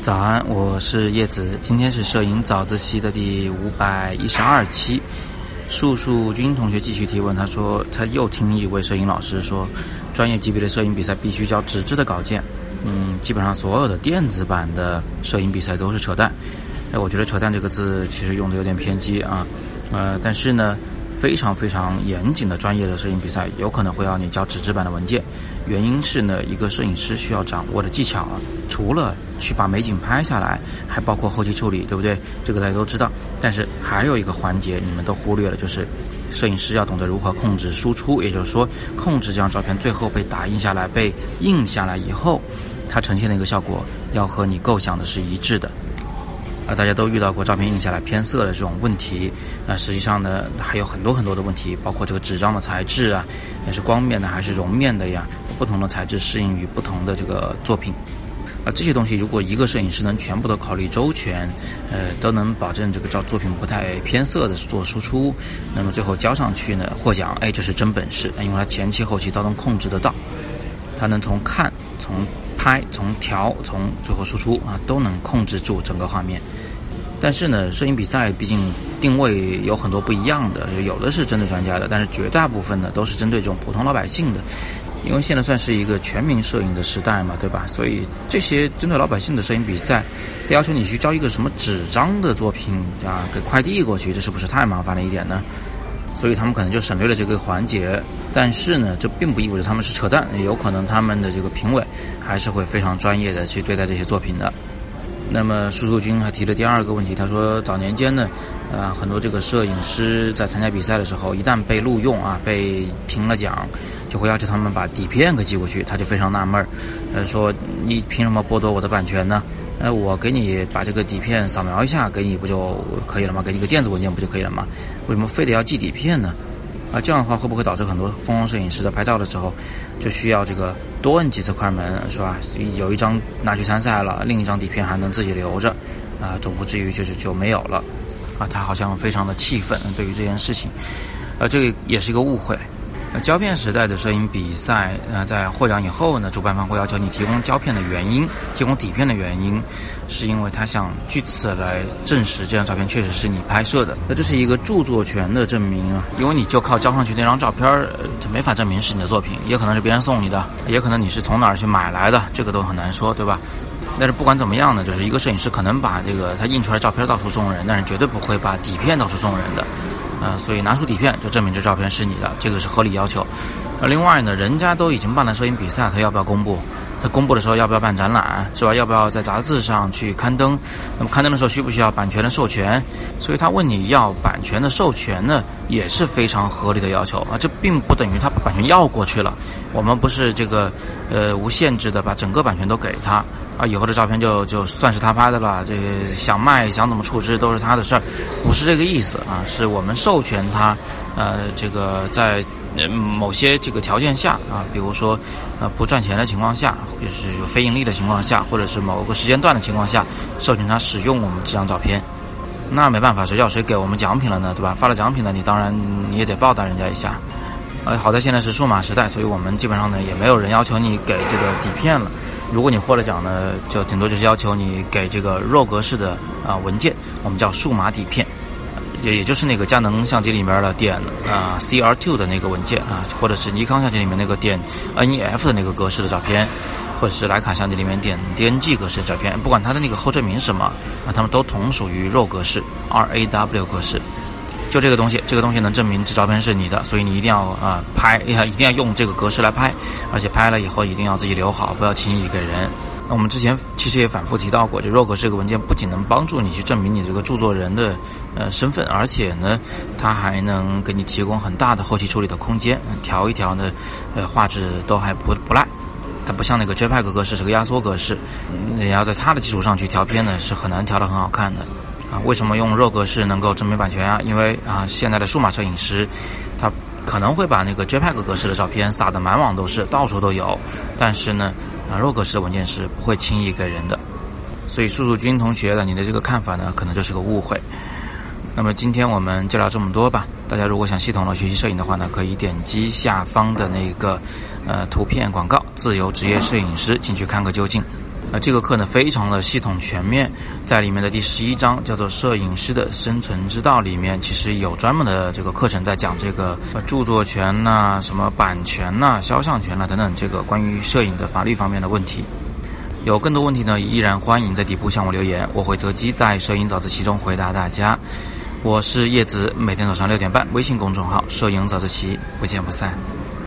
早安，我是叶子，今天是摄影早自习的第五百一十二期。树树军同学继续提问，他说他又听一位摄影老师说，专业级别的摄影比赛必须交纸质的稿件。嗯，基本上所有的电子版的摄影比赛都是扯淡。哎，我觉得“扯淡”这个字其实用的有点偏激啊。呃，但是呢。非常非常严谨的专业的摄影比赛，有可能会要你交纸质版的文件。原因是呢，一个摄影师需要掌握的技巧啊，除了去把美景拍下来，还包括后期处理，对不对？这个大家都知道。但是还有一个环节你们都忽略了，就是摄影师要懂得如何控制输出，也就是说，控制这张照片最后被打印下来、被印下来以后，它呈现的一个效果要和你构想的是一致的。啊，大家都遇到过照片印下来偏色的这种问题。那实际上呢，还有很多很多的问题，包括这个纸张的材质啊，也是光面的还是绒面的呀？不同的材质适应于不同的这个作品。啊，这些东西如果一个摄影师能全部都考虑周全，呃，都能保证这个照作品不太偏色的做输出，那么最后交上去呢，获奖，哎，这是真本事，因为他前期后期都能控制得到，他能从看从。拍从调从最后输出啊，都能控制住整个画面。但是呢，摄影比赛毕竟定位有很多不一样的，有的是针对专家的，但是绝大部分呢都是针对这种普通老百姓的。因为现在算是一个全民摄影的时代嘛，对吧？所以这些针对老百姓的摄影比赛，要求你去交一个什么纸张的作品啊，给快递过去，这是不是太麻烦了一点呢？所以他们可能就省略了这个环节，但是呢，这并不意味着他们是扯淡，有可能他们的这个评委还是会非常专业的去对待这些作品的。那么，叔叔君还提了第二个问题，他说早年间呢，呃，很多这个摄影师在参加比赛的时候，一旦被录用啊，被评了奖，就会要求他们把底片给寄过去，他就非常纳闷儿，呃，说你凭什么剥夺我的版权呢？呃，我给你把这个底片扫描一下，给你不就可以了吗？给你个电子文件不就可以了吗？为什么非得要寄底片呢？啊，这样的话会不会导致很多风光摄影师在拍照的时候就需要这个多摁几次快门，是吧？有一张拿去参赛了，另一张底片还能自己留着，啊，总不至于就是就没有了。啊，他好像非常的气愤对于这件事情，呃，这个也是一个误会。胶片时代的摄影比赛，呃，在获奖以后呢，主办方会要求你提供胶片的原因，提供底片的原因，是因为他想据此来证实这张照片确实是你拍摄的。那这是一个著作权的证明啊，因为你就靠交上去那张照片，它没法证明是你的作品，也可能是别人送你的，也可能你是从哪儿去买来的，这个都很难说，对吧？但是不管怎么样呢，就是一个摄影师可能把这个他印出来照片到处送人，但是绝对不会把底片到处送人的。啊，所以拿出底片就证明这照片是你的，这个是合理要求。那另外呢，人家都已经办了摄影比赛，他要不要公布？他公布的时候要不要办展览？是吧？要不要在杂志上去刊登？那么刊登的时候需不需要版权的授权？所以他问你要版权的授权呢，也是非常合理的要求啊。这并不等于他把版权要过去了，我们不是这个呃无限制的把整个版权都给他。啊，以后的照片就就算是他拍的了，这个想卖想怎么处置都是他的事儿，不是这个意思啊，是我们授权他，呃，这个在某些这个条件下啊，比如说呃不赚钱的情况下，就是有非盈利的情况下，或者是某个时间段的情况下，授权他使用我们这张照片，那没办法，谁叫谁给我们奖品了呢，对吧？发了奖品了，你当然你也得报答人家一下。呃，好在现在是数码时代，所以我们基本上呢也没有人要求你给这个底片了。如果你获了奖呢，就顶多就是要求你给这个肉格式的啊文件，我们叫数码底片，也也就是那个佳能相机里面的点啊 CR2 的那个文件啊，或者是尼康相机里面那个点 NEF 的那个格式的照片，或者是徕卡相机里面点 DNG 格式的照片，不管它的那个后缀名什么啊，它们都同属于 RAW 格式 RAW 格式。就这个东西，这个东西能证明这照片是你的，所以你一定要啊拍，一定要用这个格式来拍，而且拍了以后一定要自己留好，不要轻易给人。那我们之前其实也反复提到过，就 RAW 格式这个文件不仅能帮助你去证明你这个著作人的呃身份，而且呢，它还能给你提供很大的后期处理的空间，调一调呢，呃画质都还不不赖。它不像那个 JPEG 格式是个压缩格式，你要在它的基础上去调片呢，是很难调得很好看的。啊，为什么用 RAW 格式能够证明版权啊？因为啊，现在的数码摄影师，他可能会把那个 JPEG 格式的照片撒得满网都是，到处都有。但是呢，啊若格式的文件是不会轻易给人的。所以，素素君同学的你的这个看法呢，可能就是个误会。那么今天我们就聊这么多吧。大家如果想系统的学习摄影的话呢，可以点击下方的那个呃图片广告“自由职业摄影师”进去看个究竟。那这个课呢，非常的系统全面，在里面的第十一章叫做《摄影师的生存之道》里面，其实有专门的这个课程在讲这个著作权呐、什么版权呐、肖像权呐等等这个关于摄影的法律方面的问题。有更多问题呢，依然欢迎在底部向我留言，我会择机在摄影早自习中回答大家。我是叶子，每天早上六点半，微信公众号“摄影早自习”，不见不散。